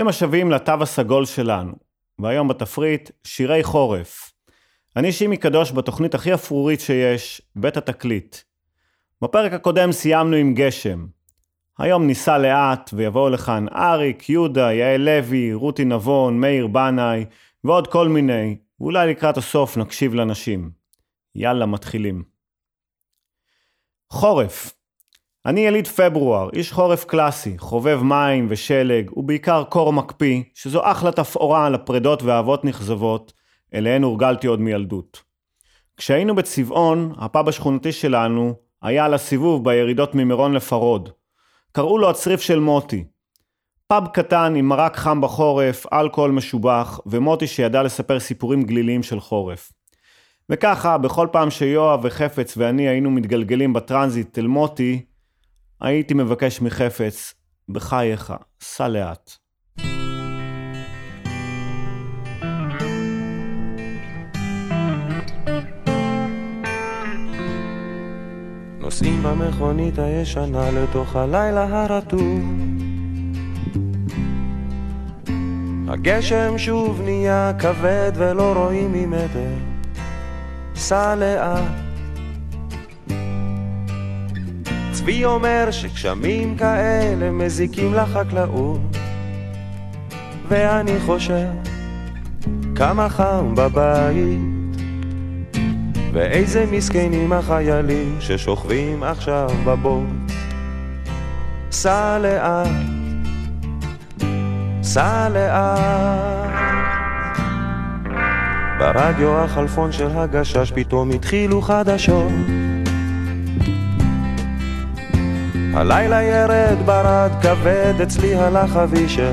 ברוכים השבים לתו הסגול שלנו, והיום בתפריט שירי חורף. אני שימי קדוש בתוכנית הכי אפרורית שיש, בית התקליט. בפרק הקודם סיימנו עם גשם. היום ניסע לאט ויבואו לכאן אריק, יהודה, יעל לוי, רותי נבון, מאיר בנאי ועוד כל מיני, ואולי לקראת הסוף נקשיב לנשים. יאללה, מתחילים. חורף אני יליד פברואר, איש חורף קלאסי, חובב מים ושלג, ובעיקר קור מקפיא, שזו אחלה תפאורה על הפרדות ואהבות נכזבות, אליהן הורגלתי עוד מילדות. כשהיינו בצבעון, הפאב השכונתי שלנו היה על הסיבוב בירידות ממירון לפרוד. קראו לו הצריף של מוטי. פאב קטן עם מרק חם בחורף, אלכוהול משובח, ומוטי שידע לספר סיפורים גליליים של חורף. וככה, בכל פעם שיואב וחפץ ואני היינו מתגלגלים בטרנזיט אל מוטי, הייתי מבקש מחפץ, בחייך, סע לאט. נוסעים במכונית הישנה לתוך הלילה הרטוב. הגשם שוב נהיה כבד ולא רואים ממטר. סע לאט צבי אומר שגשמים כאלה מזיקים לחקלאות. ואני חושב כמה חם בבית. ואיזה מסכנים החיילים ששוכבים עכשיו בבוט סע לאט, סע לאט. ברדיו החלפון של הגשש פתאום התחילו חדשות הלילה ירד ברד כבד, אצלי הלך אבישר.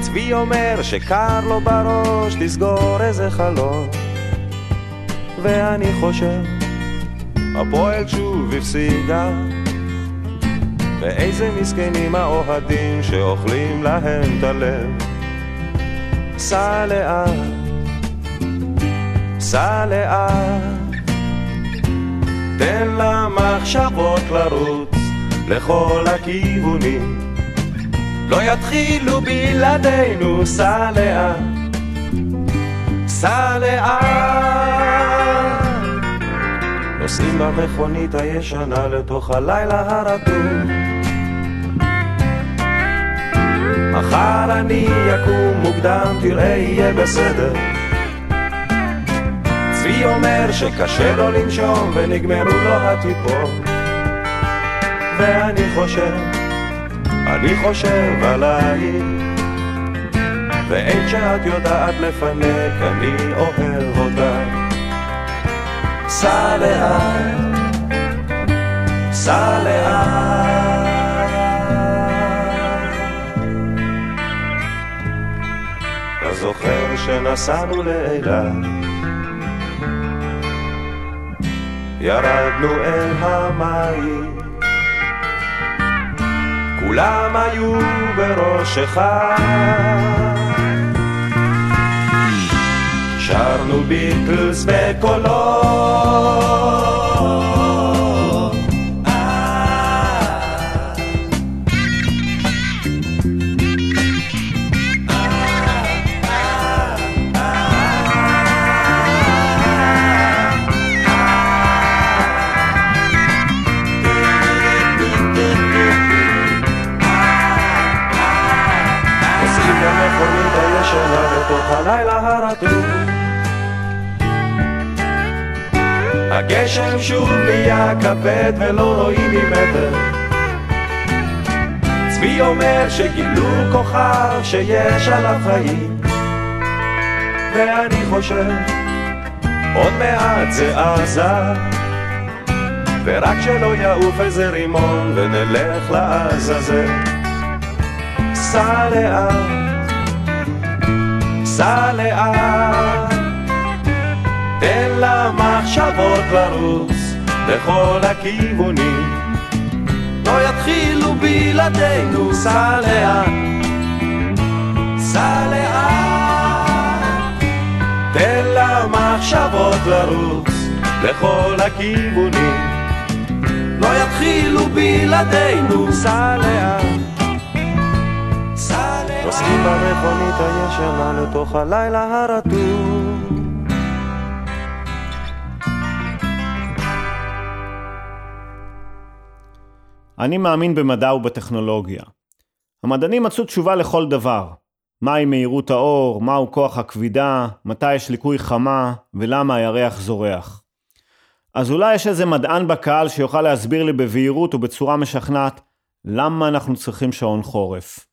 צבי אומר שקר לו בראש לסגור איזה חלום. ואני חושב, הפועל שוב הפסידה. ואיזה מסכנים האוהדים שאוכלים להם את הלב. סע לאט, סע לאט. תן למחשבות לרוץ לכל הכיוונים לא יתחילו בלעדינו, סע לאט, סע לאט. נוסעים במכונית הישנה לתוך הלילה הרטוב. מחר אני אקום מוקדם, תראה יהיה בסדר. צבי אומר שקשה לו לנשום ונגמרו לו הטיפות. ואני חושב, אני חושב עלייך ואין שאת יודעת לפנק, אני אוהב אותך. סע לאט, סע לאט. אתה זוכר שנסענו לאילת ירדנו אל המים. כולם היו בראשך שרנו ביטלס בקולות הרטוב. הגשם שוב נהיה כבד ולא רואים ממטר. צבי אומר שגילו כוכב שיש עליו חיים. ואני חושב, עוד מעט זה עזה. ורק שלא יעוף איזה רימון ונלך לעזאזל. סע לאט סע לאט, תן למחשבות לרוץ בכל הכיוונים. לא יתחילו בלעדינו, סע לאט, סע לאט, תן למחשבות לרוץ בכל הכיוונים. לא יתחילו בלעדינו, סע לאט, במכונית הישנה לתוך הלילה הרטוב. אני מאמין במדע ובטכנולוגיה. המדענים מצאו תשובה לכל דבר. מהי מהירות האור, מהו כוח הכבידה, מתי יש ליקוי חמה, ולמה הירח זורח. אז אולי יש איזה מדען בקהל שיוכל להסביר לי בבהירות ובצורה משכנעת למה אנחנו צריכים שעון חורף.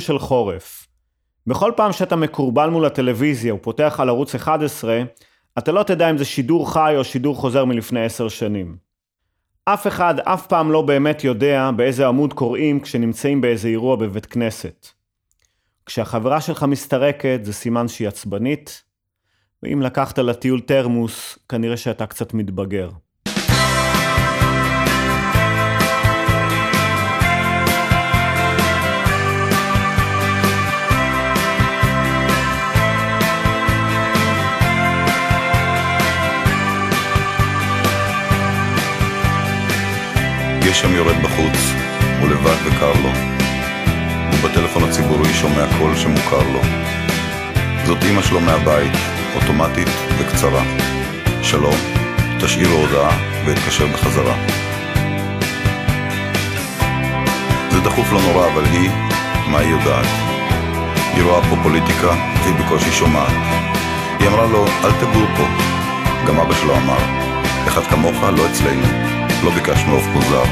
הרהורים של חורף. בכל פעם שאתה מקורבל מול הטלוויזיה ופותח על ערוץ 11, אתה לא תדע אם זה שידור חי או שידור חוזר מלפני עשר שנים. אף אחד אף פעם לא באמת יודע באיזה עמוד קוראים כשנמצאים באיזה אירוע בבית כנסת. כשהחברה שלך מסתרקת זה סימן שהיא עצבנית, ואם לקחת לטיול תרמוס, כנראה שאתה קצת מתבגר. גשם יורד בחוץ, הוא לבד וקר לו. ובטלפון הציבורי שומע קול שמוכר לו. זאת אמא שלו מהבית, אוטומטית וקצרה. שלום, תשאיר הודעה ואתקשר בחזרה. זה דחוף לא נורא, אבל היא, מה היא יודעת? היא רואה פה פוליטיקה והיא בקושי שומעת. היא אמרה לו, אל תגור פה. גם אבא שלו אמר, אחד כמוך לא אצלנו, לא ביקשנו עוף פוזר.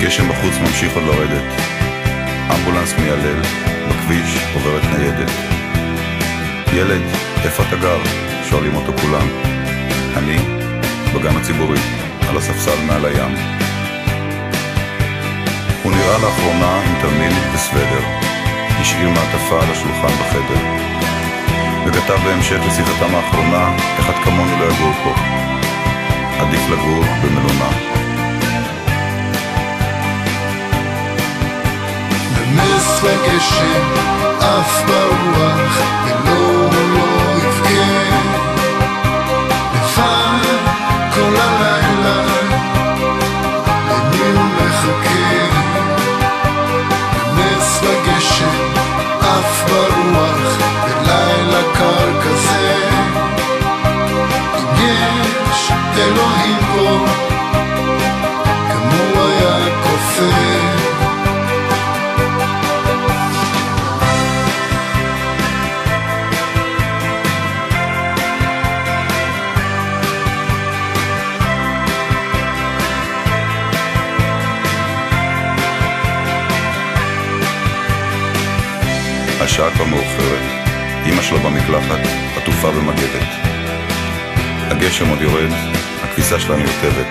גשם בחוץ ממשיך עוד לרדת. אמבולנס מיילל, בכביש עוברת ניידת. ילד, איפה אתה גר? שואלים אותו כולם. אני, בגן הציבורי, על הספסל מעל הים. הוא נראה לאחרונה עם תרמיל וסוודר. השאיר מעטפה על השולחן בחדר. וכתב בהמשך לשיחתם האחרונה, אחד כמונו לא יגור פה. עדיף לגור במלונה. נס וגשם עף ברוח השעה כבר מאוחרת. אמא שלו במקלחת, עטופה במגבת. הגשם עוד יורד, הכביסה שלה נרטבת.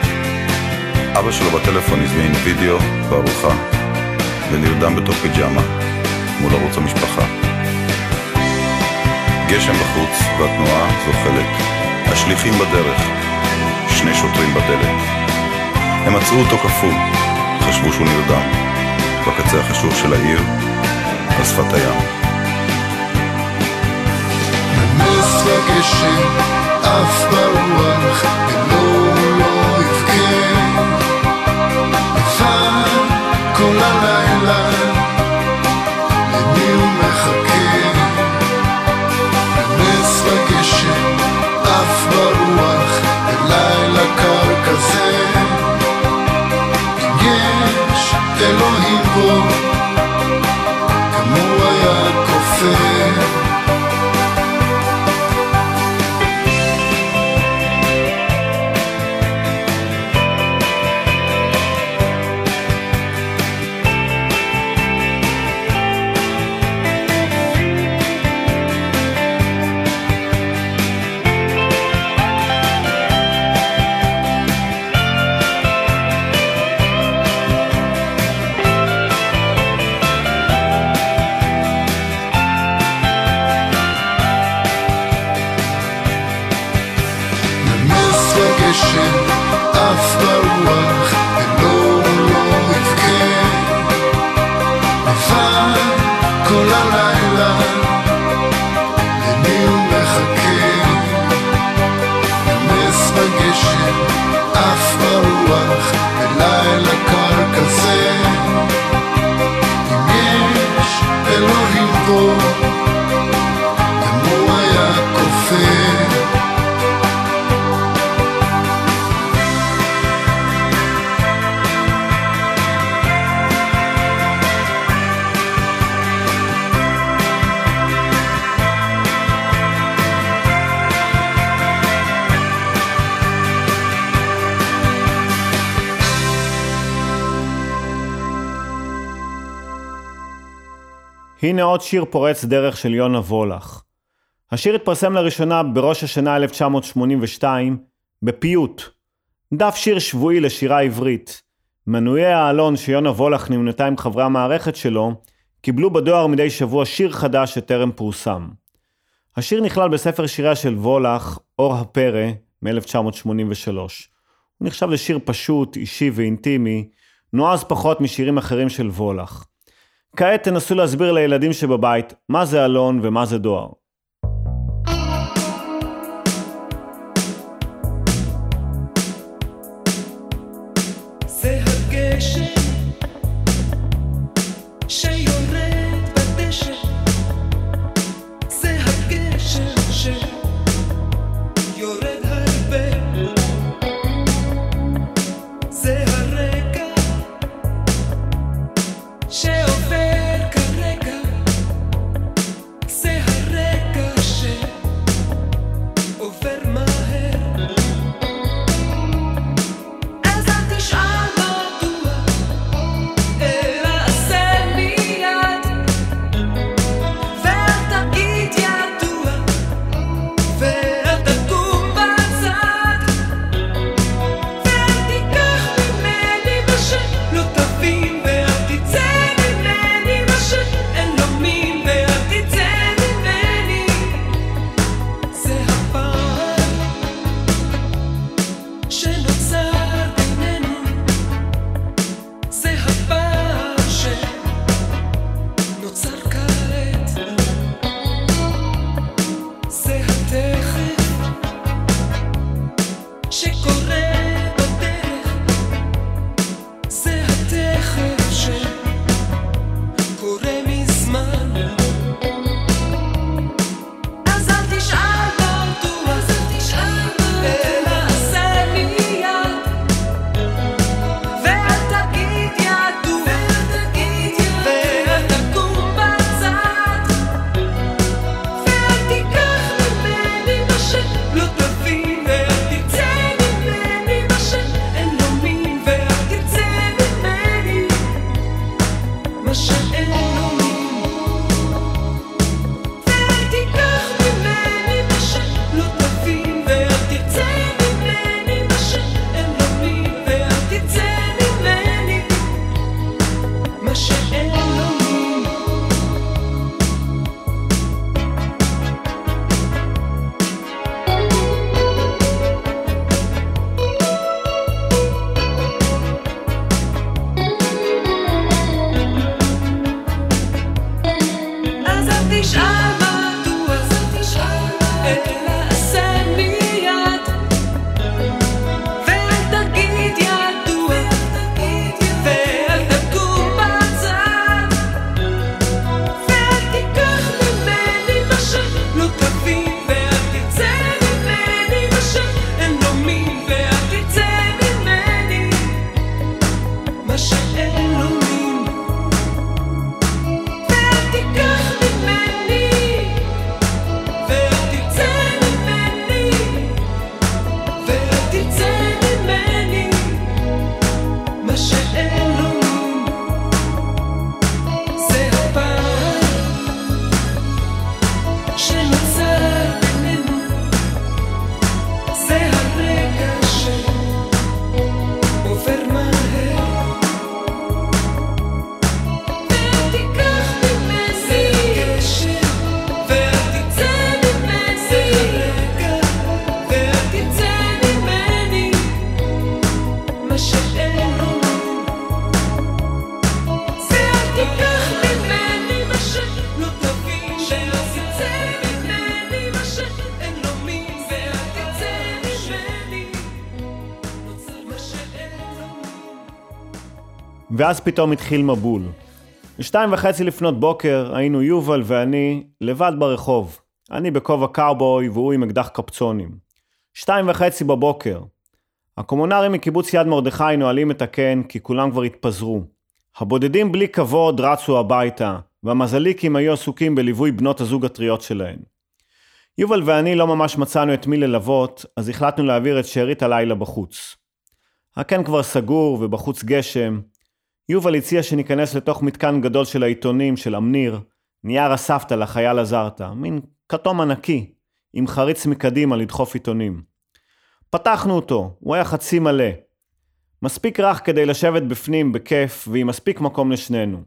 אבא שלו בטלפון הזמין וידאו וארוחה, ונרדם בתוך פיג'מה, מול ערוץ המשפחה. גשם בחוץ, והתנועה זוחלת. השליחים בדרך, שני שוטרים בדלת. הם מצאו אותו קפוא, חשבו שהוא נרדם. בקצה החשוך של העיר, על שפת הים. נס וגשם עף ברוח ולא לא יבכה לבד כל הלילה למי הוא מחכה? נס וגשם עף ברוח בלילה קר כזה. אם יש אלוהים פה הנה עוד שיר פורץ דרך של יונה וולך. השיר התפרסם לראשונה בראש השנה 1982 בפיוט, דף שיר שבועי לשירה עברית. מנויי העלון שיונה וולך נמנתה עם חברי המערכת שלו, קיבלו בדואר מדי שבוע שיר חדש שטרם פורסם. השיר נכלל בספר שיריה של וולך, אור הפרא, מ-1983. הוא נחשב לשיר פשוט, אישי ואינטימי, נועז פחות משירים אחרים של וולך. כעת תנסו להסביר לילדים שבבית מה זה אלון ומה זה דואר. ואז פתאום התחיל מבול. בשתיים וחצי לפנות בוקר היינו יובל ואני לבד ברחוב. אני בכובע קאובוי והוא עם אקדח קפצונים. שתיים וחצי בבוקר. הקומונרים מקיבוץ יד מרדכי נועלים את הקן כי כולם כבר התפזרו. הבודדים בלי כבוד רצו הביתה, והמזליקים היו עסוקים בליווי בנות הזוג הטריות שלהן. יובל ואני לא ממש מצאנו את מי ללוות, אז החלטנו להעביר את שארית הלילה בחוץ. הקן כבר סגור ובחוץ גשם. יובל הציע שניכנס לתוך מתקן גדול של העיתונים של אמניר, נייר אספת לחייל עזרת, מין כתום ענקי, עם חריץ מקדימה לדחוף עיתונים. פתחנו אותו, הוא היה חצי מלא. מספיק רך כדי לשבת בפנים בכיף, ועם מספיק מקום לשנינו.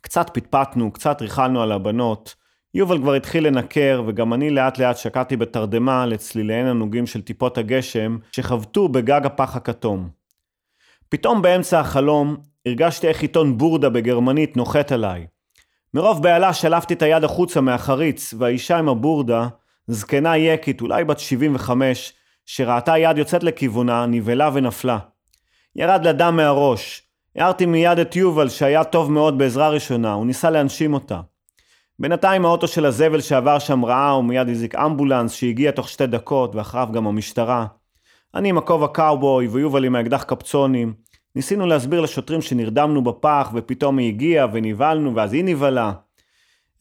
קצת פטפטנו, קצת ריחלנו על הבנות. יובל כבר התחיל לנקר, וגם אני לאט לאט שקעתי בתרדמה לצליליהן הנוגים של טיפות הגשם, שחבטו בגג הפח הכתום. פתאום באמצע החלום, הרגשתי איך עיתון בורדה בגרמנית נוחת עליי. מרוב בהלה שלפתי את היד החוצה מהחריץ, והאישה עם הבורדה, זקנה יקית, אולי בת 75, שראתה יד יוצאת לכיוונה, נבהלה ונפלה. ירד לה דם מהראש. הערתי מיד את יובל, שהיה טוב מאוד בעזרה ראשונה, הוא ניסה להנשים אותה. בינתיים האוטו של הזבל שעבר שם ראה, ומיד הזיק אמבולנס שהגיע תוך שתי דקות, ואחריו גם המשטרה. אני עם הכובע קאובוי, ויובל עם האקדח קפצונים. ניסינו להסביר לשוטרים שנרדמנו בפח, ופתאום היא הגיעה, ונבהלנו, ואז היא נבהלה.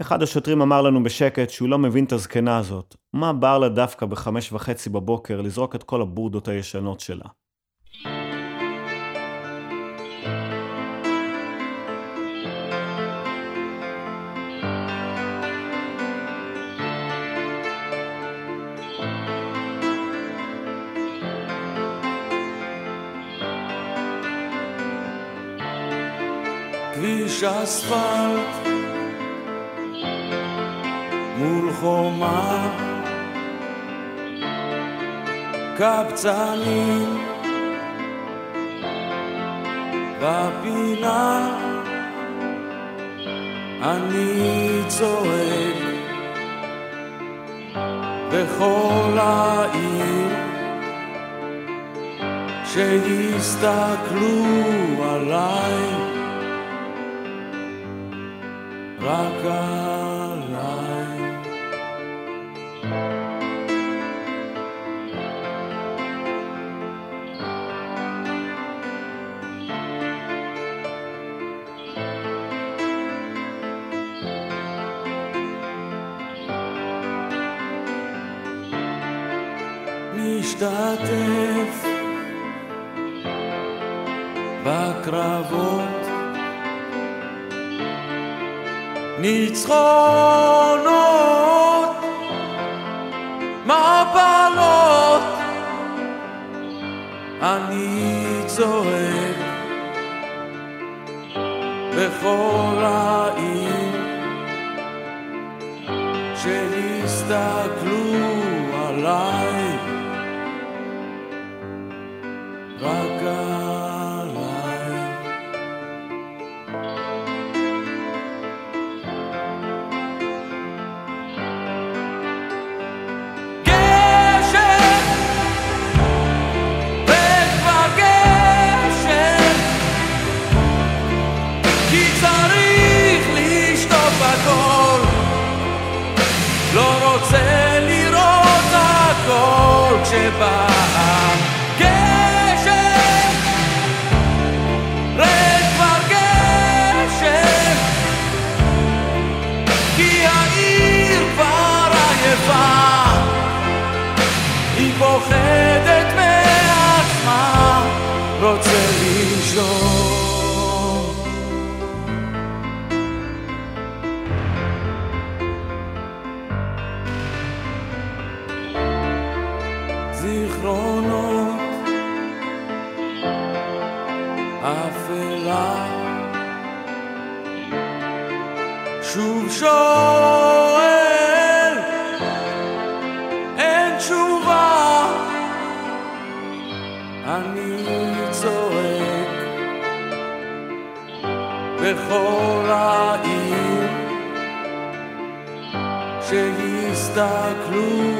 אחד השוטרים אמר לנו בשקט שהוא לא מבין את הזקנה הזאת. מה בער לה דווקא בחמש וחצי בבוקר לזרוק את כל הבורדות הישנות שלה? כביש אספלט. מול חומה. קבצנים. בפינה. אני צועק. בכל העיר. שיסתכלו עליי רק עליי. שיסתכלו עליי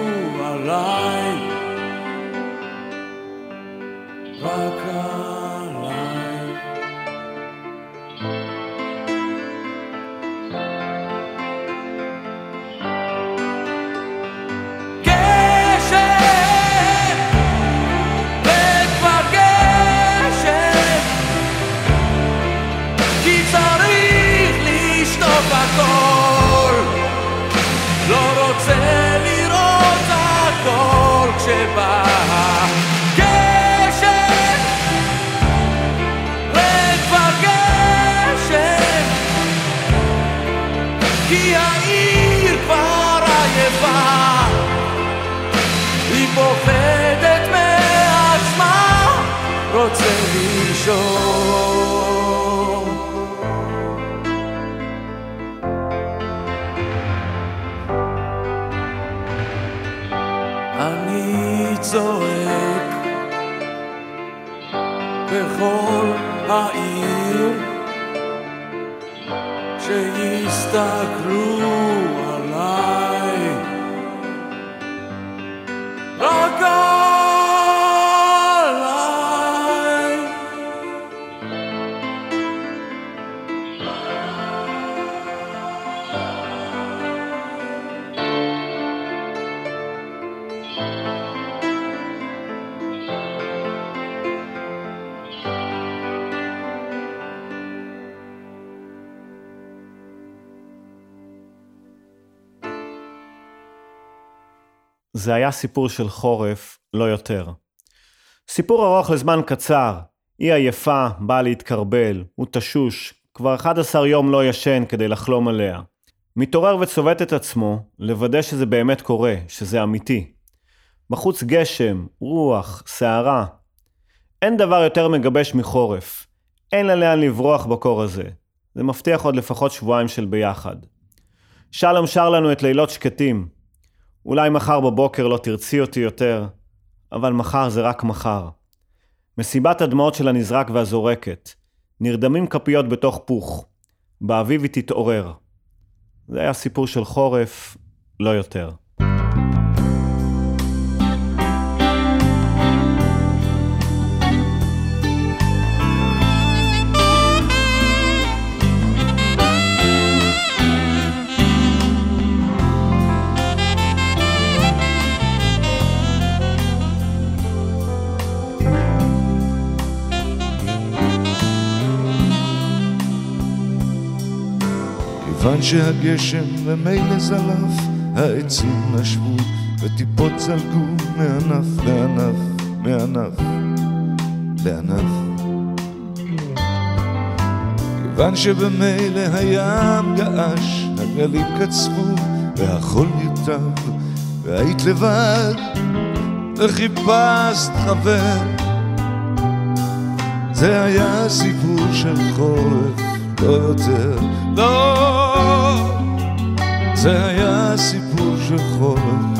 שיסתכלו עליי זה היה סיפור של חורף, לא יותר. סיפור ארוך לזמן קצר, היא עייפה, באה להתקרבל, הוא תשוש, כבר 11 יום לא ישן כדי לחלום עליה. מתעורר וצובט את עצמו, לוודא שזה באמת קורה, שזה אמיתי. בחוץ גשם, רוח, סערה. אין דבר יותר מגבש מחורף. אין לה לאן לברוח בקור הזה. זה מבטיח עוד לפחות שבועיים של ביחד. שלום שר לנו את לילות שקטים. אולי מחר בבוקר לא תרצי אותי יותר, אבל מחר זה רק מחר. מסיבת הדמעות של הנזרק והזורקת. נרדמים כפיות בתוך פוך. באביב היא תתעורר. זה היה סיפור של חורף, לא יותר. כיוון שהגשם ממילא זלף, העצים נשבו וטיפות זלגו מענף לענף, מענף לענף. כיוון שבמילא הים געש, הגלים קצבו והחול נרטב, והיית לבד וחיפשת חבר. זה היה סיפור של חורף, לא יותר, לא. זה היה סיפור של חורף,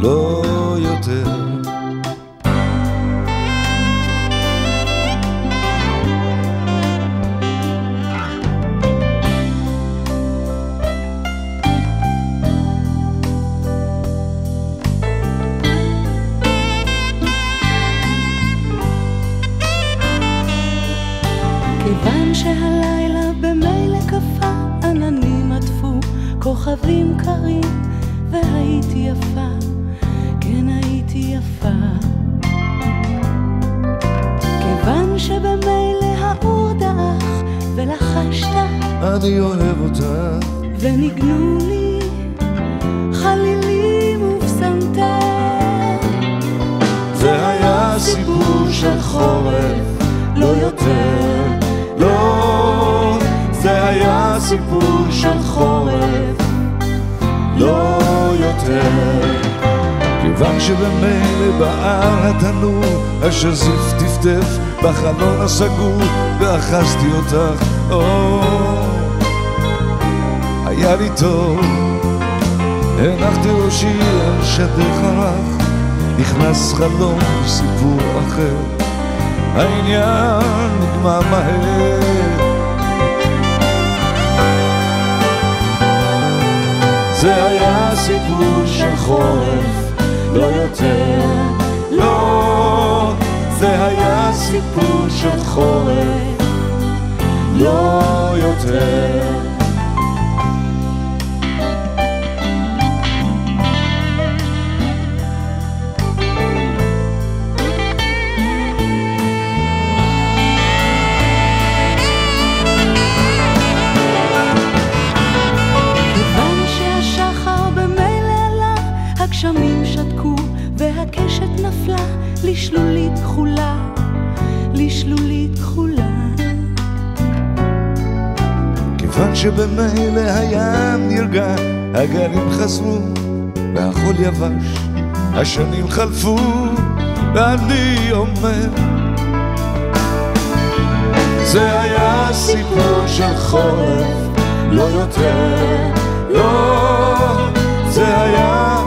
לא יותר. כוכבים קרים, והייתי יפה, כן הייתי יפה. כיוון שבמילא האור דעך, ולחשת, אני אוהב אותך, וניגנו לי חלילים ופסנתר. זה היה סיפור של חורף, לא יותר, לא. זה היה סיפור של חורף, לא יותר. כיוון שבמילא בער התנור, השזיף טפטף בחלון הסגור, ואחזתי אותך, או, היה לי טוב. הנחתי ראשי על שדך הרך, נכנס חלום סיפור אחר, העניין נגמר מהר. זה היה סיפור של חורף, לא יותר, לא. זה היה סיפור של חורף, לא יותר. נפלה לשלולית כחולה, לשלולית כחולה. כיוון שבמילא הים נרגע, הגלים חזרו, והחול יבש, השנים חלפו, ואני אומר, זה היה סיפור של חורף, לא יותר, לא, זה היה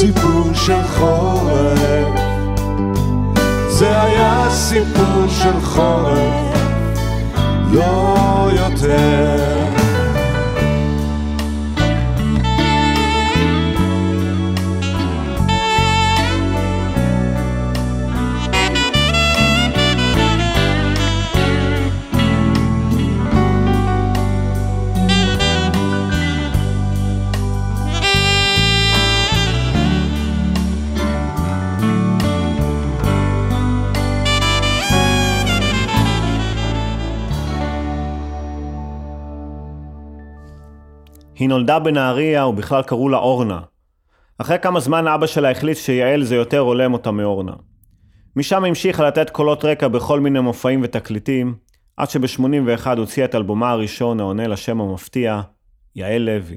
סיפור של חורף, זה היה סיפור של חורף, לא יותר. היא נולדה בנהריה ובכלל קראו לה אורנה. אחרי כמה זמן אבא שלה החליט שיעל זה יותר הולם אותה מאורנה. משם המשיכה לתת קולות רקע בכל מיני מופעים ותקליטים, עד שב-81 הוציאה את אלבומה הראשון העונה לשם המפתיע, יעל לוי.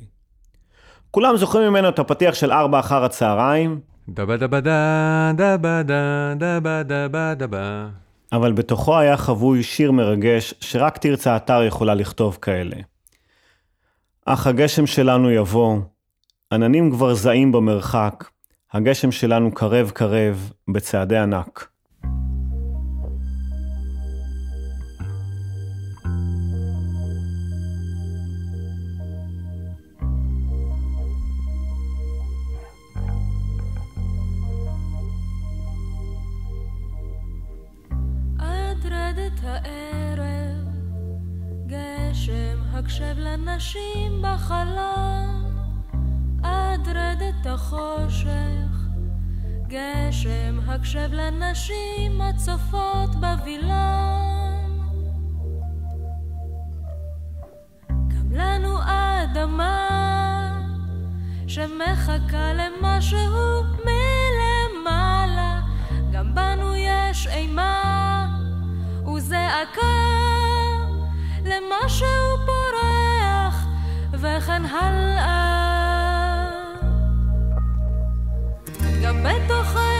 כולם זוכרים ממנו את הפתיח של ארבע אחר הצהריים, דבה דבה דה, דבה דה, דבה דבה דבה. אבל בתוכו היה חבוי שיר מרגש שרק תרצה אתר יכולה לכתוב כאלה. אך הגשם שלנו יבוא, עננים כבר זעים במרחק, הגשם שלנו קרב קרב בצעדי ענק. הקשב לנשים בחלום, עד רדת החושך, גשם הקשב לנשים הצופות בווילון. גם לנו אדמה שמחכה למשהו מלמעלה, גם בנו יש אימה וזעקה למשהו פורח וכן הלאה. גם בתוכנו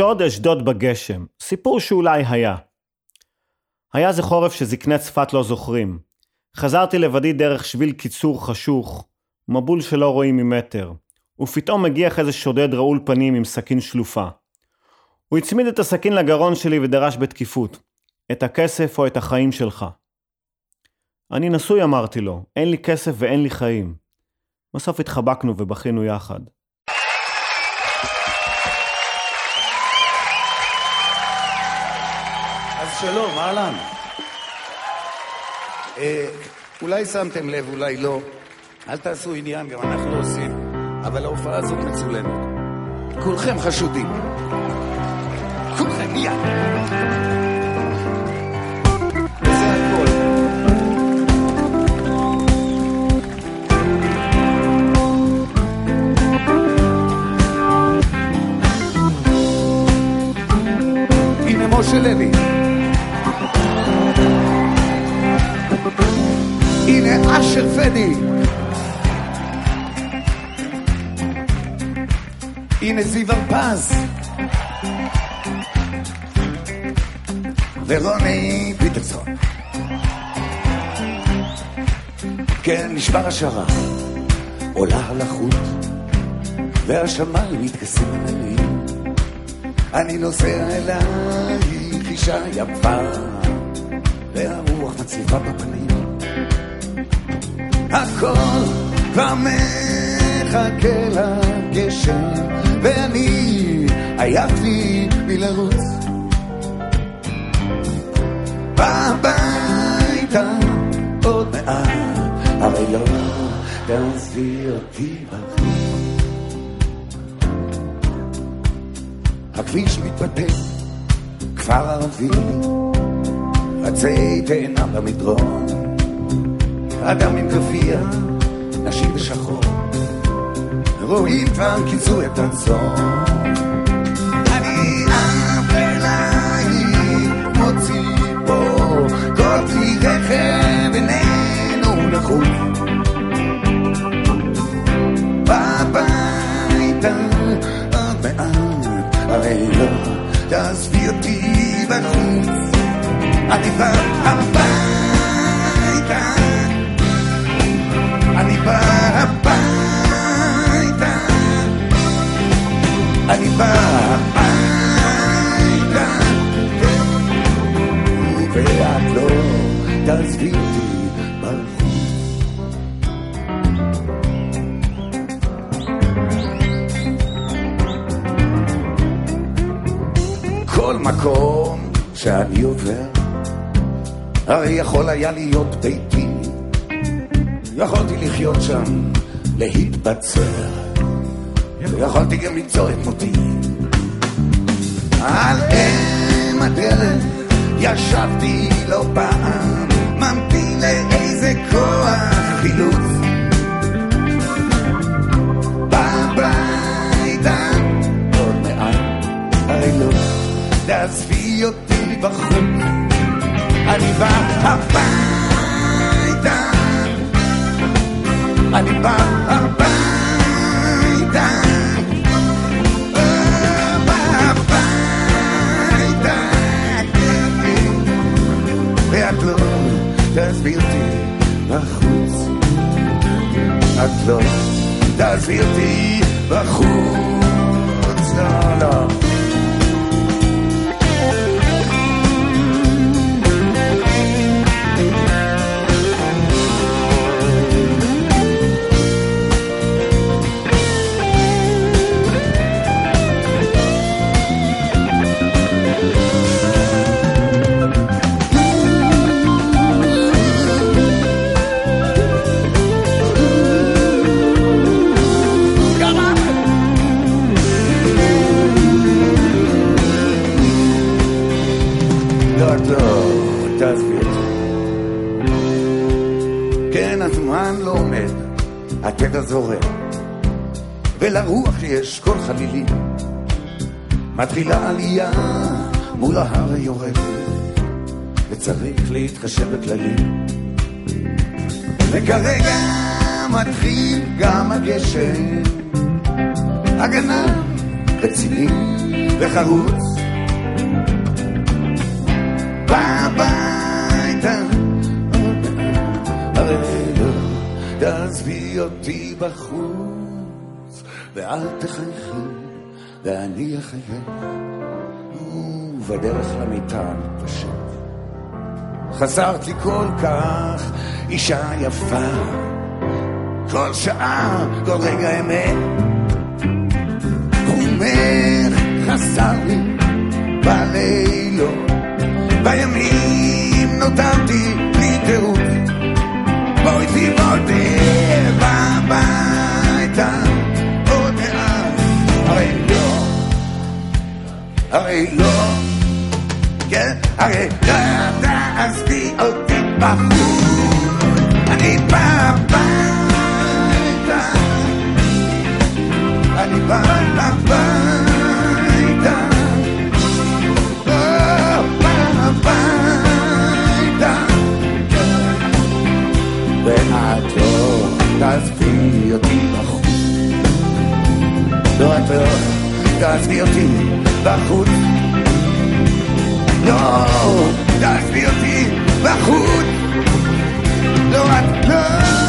שוד אשדוד בגשם, סיפור שאולי היה. היה זה חורף שזקני צפת לא זוכרים. חזרתי לבדי דרך שביל קיצור חשוך, מבול שלא רואים ממטר, ופתאום מגיח איזה שודד רעול פנים עם סכין שלופה. הוא הצמיד את הסכין לגרון שלי ודרש בתקיפות, את הכסף או את החיים שלך. אני נשוי אמרתי לו, אין לי כסף ואין לי חיים. בסוף התחבקנו ובכינו יחד. שלום, אהלן. אה, אולי שמתם לב, אולי לא. אל תעשו עניין, גם אנחנו עושים. אבל ההופעה הזאת מצולמת. כולכם חשודים. כולכם, מיד. וזה הכל. משה לוי. הנה אשר פדי. הנה זיו הרפז. ורוני פיטרסון. כן, נשבר השערה, עולה הלחות, והשמיים מתכסים עליהם. אני נוסע אלייך, אישה יפה, והרוח מצליחה בפנים. הכל כבר מחכה לגשם, ואני עייף לי מלרוץ. הביתה עוד מעט, הרי לא תעזבי אותי בחוץ. הכביש מתפתח, כפר ערבי, עצי תאנה במדרון, אדם עם גביע, נשים בשחור, רואים כבר קיצור את הצאן. אני עף אלייך, מוציא פה, כל כלי רכב איננו נחוץ. בביתה עוד מעט, הרי לא תעזבי אותי בחוץ. בא הביתה, בא הביתה, אני בא הביתה, ואת לא תעזבי אותי בחוץ. כל מקום שאני עובר, הרי יכול היה להיות ביתי. יכולתי לחיות שם, להתבצר, ויכולתי גם ליצור את מותי. על אם הדרך ישבתי לא פעם, ממתין לאיזה כוח חילוץ. בביתה עוד מעט, הרי לא תעזבי אותי בחוץ. אני בא הביתה, אני בא הביתה, הביתה, ואת לא תעזבי אותי בחוץ. את לא תעזבי אותי בחוץ. לא, לא. לא, תעזבי אותי. כן, הזמן לא עומד, התדר זורם, ולרוח יש קול חלילי. מתחילה עלייה מול ההר היורד, וצריך להתחשב בכללים. וכרגע מתחיל גם הגשם, הגנב רציני וחרוץ. אותי בחוץ, ואל תחייכי, ואני אחייך, ובדרך למיטה מתפשט. חזרת לי כל כך, אישה יפה, כל שעה, כל רגע אמת. חומך חסר לי בלילות, בימים נותרתי בלי תירוץ. בואי הביתה הרי לא, כן, הרי לא תעזבי אותי בחוץ, אני בא הביתה, אני בא הביתה, אה, בא הביתה. ואת לא תעזבי אותי בחוץ. לא, את לא תעזבי אותי בחוץ. לא, תעזבי אותי בחוץ. לא, את לא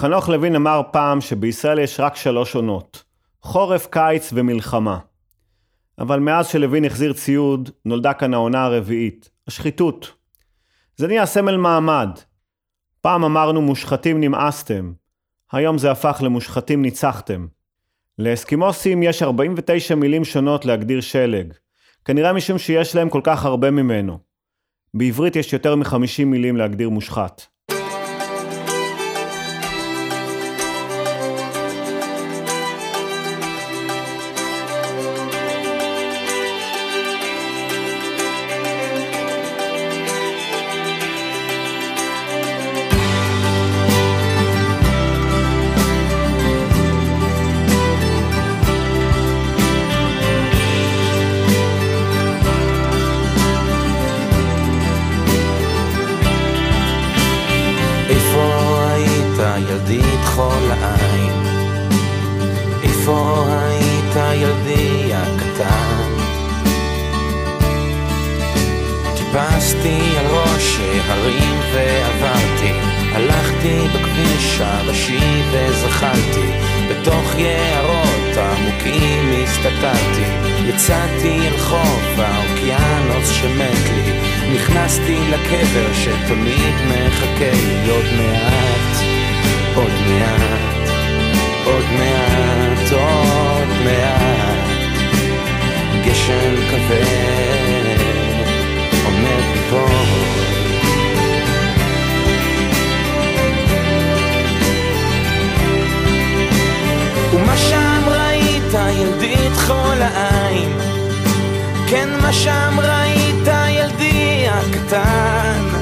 חנוך לוין אמר פעם שבישראל יש רק שלוש עונות, חורף, קיץ ומלחמה. אבל מאז שלוין החזיר ציוד, נולדה כאן העונה הרביעית, השחיתות. זה נהיה סמל מעמד. פעם אמרנו מושחתים נמאסתם, היום זה הפך למושחתים ניצחתם. לאסקימוסים יש 49 מילים שונות להגדיר שלג, כנראה משום שיש להם כל כך הרבה ממנו. בעברית יש יותר מ-50 מילים להגדיר מושחת. ילדי כחול העין? איפה היית ילדי הקטן? טיפסתי על ראש ההרים ועברתי, הלכתי בכביש הראשי וזחלתי, בתוך יערות עמוקים הסתתרתי, יצאתי אל חוף האוקיינוס שמת לי, נכנסתי לקבר שתמיד מחכה לי עוד מעט, עוד מעט, עוד מעט, עוד מעט, גשם כבד עומד ליפול. ומה שם ראית ילדי כחול העין? כן, מה שם ראית ילדי הקטן?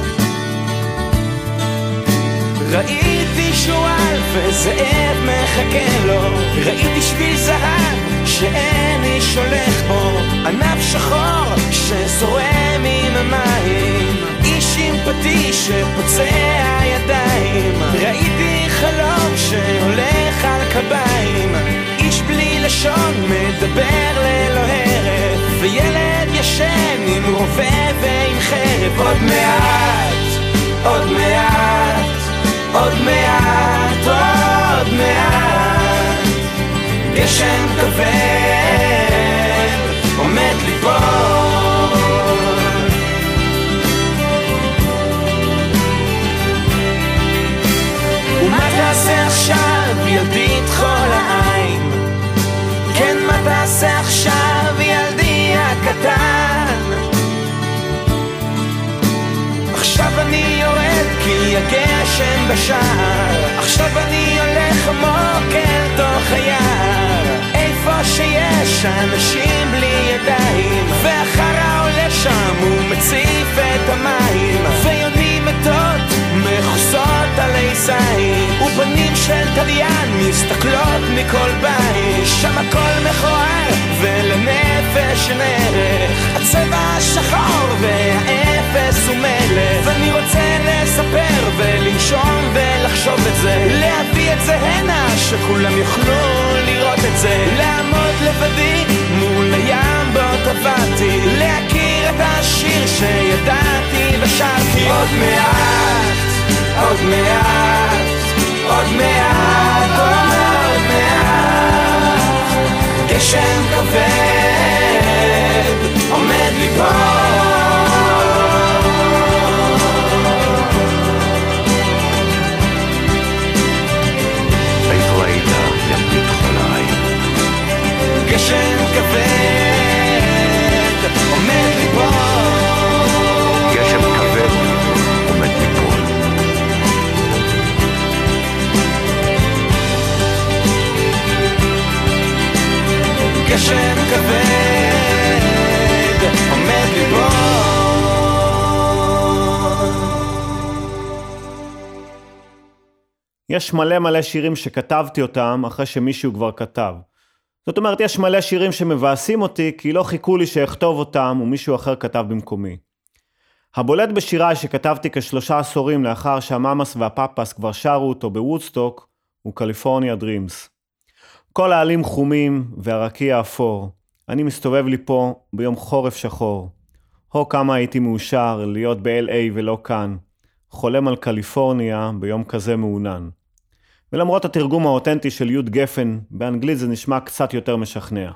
ראיתי שועל וזאב מחכה לו, ראיתי שביל זהב שאין איש הולך בו, ענף שחור שזורם עם המים, איש עם פטיש שפוצע ידיים, ראיתי חלום שהולך על קביים, איש בלי לשון מדבר ללא הרף, וילד ישן עם רובה ועם חרב, עוד מעט, עוד מעט, עוד מעט, עוד מעט, גשם כבד עומד ליפול. ומה תעשה עכשיו, ילדי כחול העין? כן, מה תעשה עכשיו, ילדי הקטן? עכשיו אני יורד כי ישן בשער. עכשיו אני הולך עמוק אל תוך היער. איפה שיש אנשים בלי ידיים ואחר העולה שם הוא מציף את המים. ויונים מתות מכוסות. עלי זין ופנים של תליין מסתכלות מכל בית. שם הכל מכוער ולנפש אין ערך. הצבע השחור והאפס הוא מלך. ואני רוצה לספר ולנשום ולחשוב את זה. להביא את זה הנה שכולם יוכלו לראות את זה. לעמוד לבדי מול הים בו טבעתי להכיר את השיר שידעתי ושרתי. עוד מעט עוד מעט, עוד מעט, עוד מעט, גשם כבד עומד ליפול? גשם כבד עומד גשם כבד עומד ליפול יש מלא מלא שירים שכתבתי אותם אחרי שמישהו כבר כתב. זאת אומרת, יש מלא שירים שמבאסים אותי כי לא חיכו לי שאכתוב אותם ומישהו אחר כתב במקומי. הבולט בשיריי שכתבתי כשלושה עשורים לאחר שהמאמאס והפאפאס כבר שרו אותו בוודסטוק הוא קליפורניה דרימס. כל העלים חומים והרקיע אפור. אני מסתובב לי פה ביום חורף שחור. הו כמה הייתי מאושר להיות ב-LA ולא כאן. חולם על קליפורניה ביום כזה מעונן. ולמרות התרגום האותנטי של יוד גפן, באנגלית זה נשמע קצת יותר משכנע.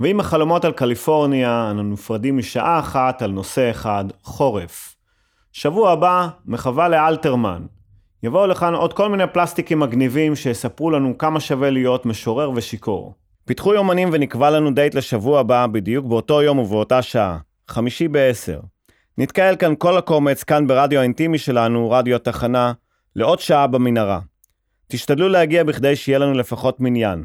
ועם החלומות על קליפורניה, אנו נפרדים משעה אחת על נושא אחד, חורף. שבוע הבא, מחווה לאלתרמן. יבואו לכאן עוד כל מיני פלסטיקים מגניבים שיספרו לנו כמה שווה להיות משורר ושיכור. פיתחו יומנים ונקבע לנו דייט לשבוע הבא, בדיוק באותו יום ובאותה שעה, חמישי בעשר. נתקהל כאן כל הקומץ, כאן ברדיו האינטימי שלנו, רדיו התחנה, לעוד שעה במנהרה. תשתדלו להגיע בכדי שיהיה לנו לפחות מניין.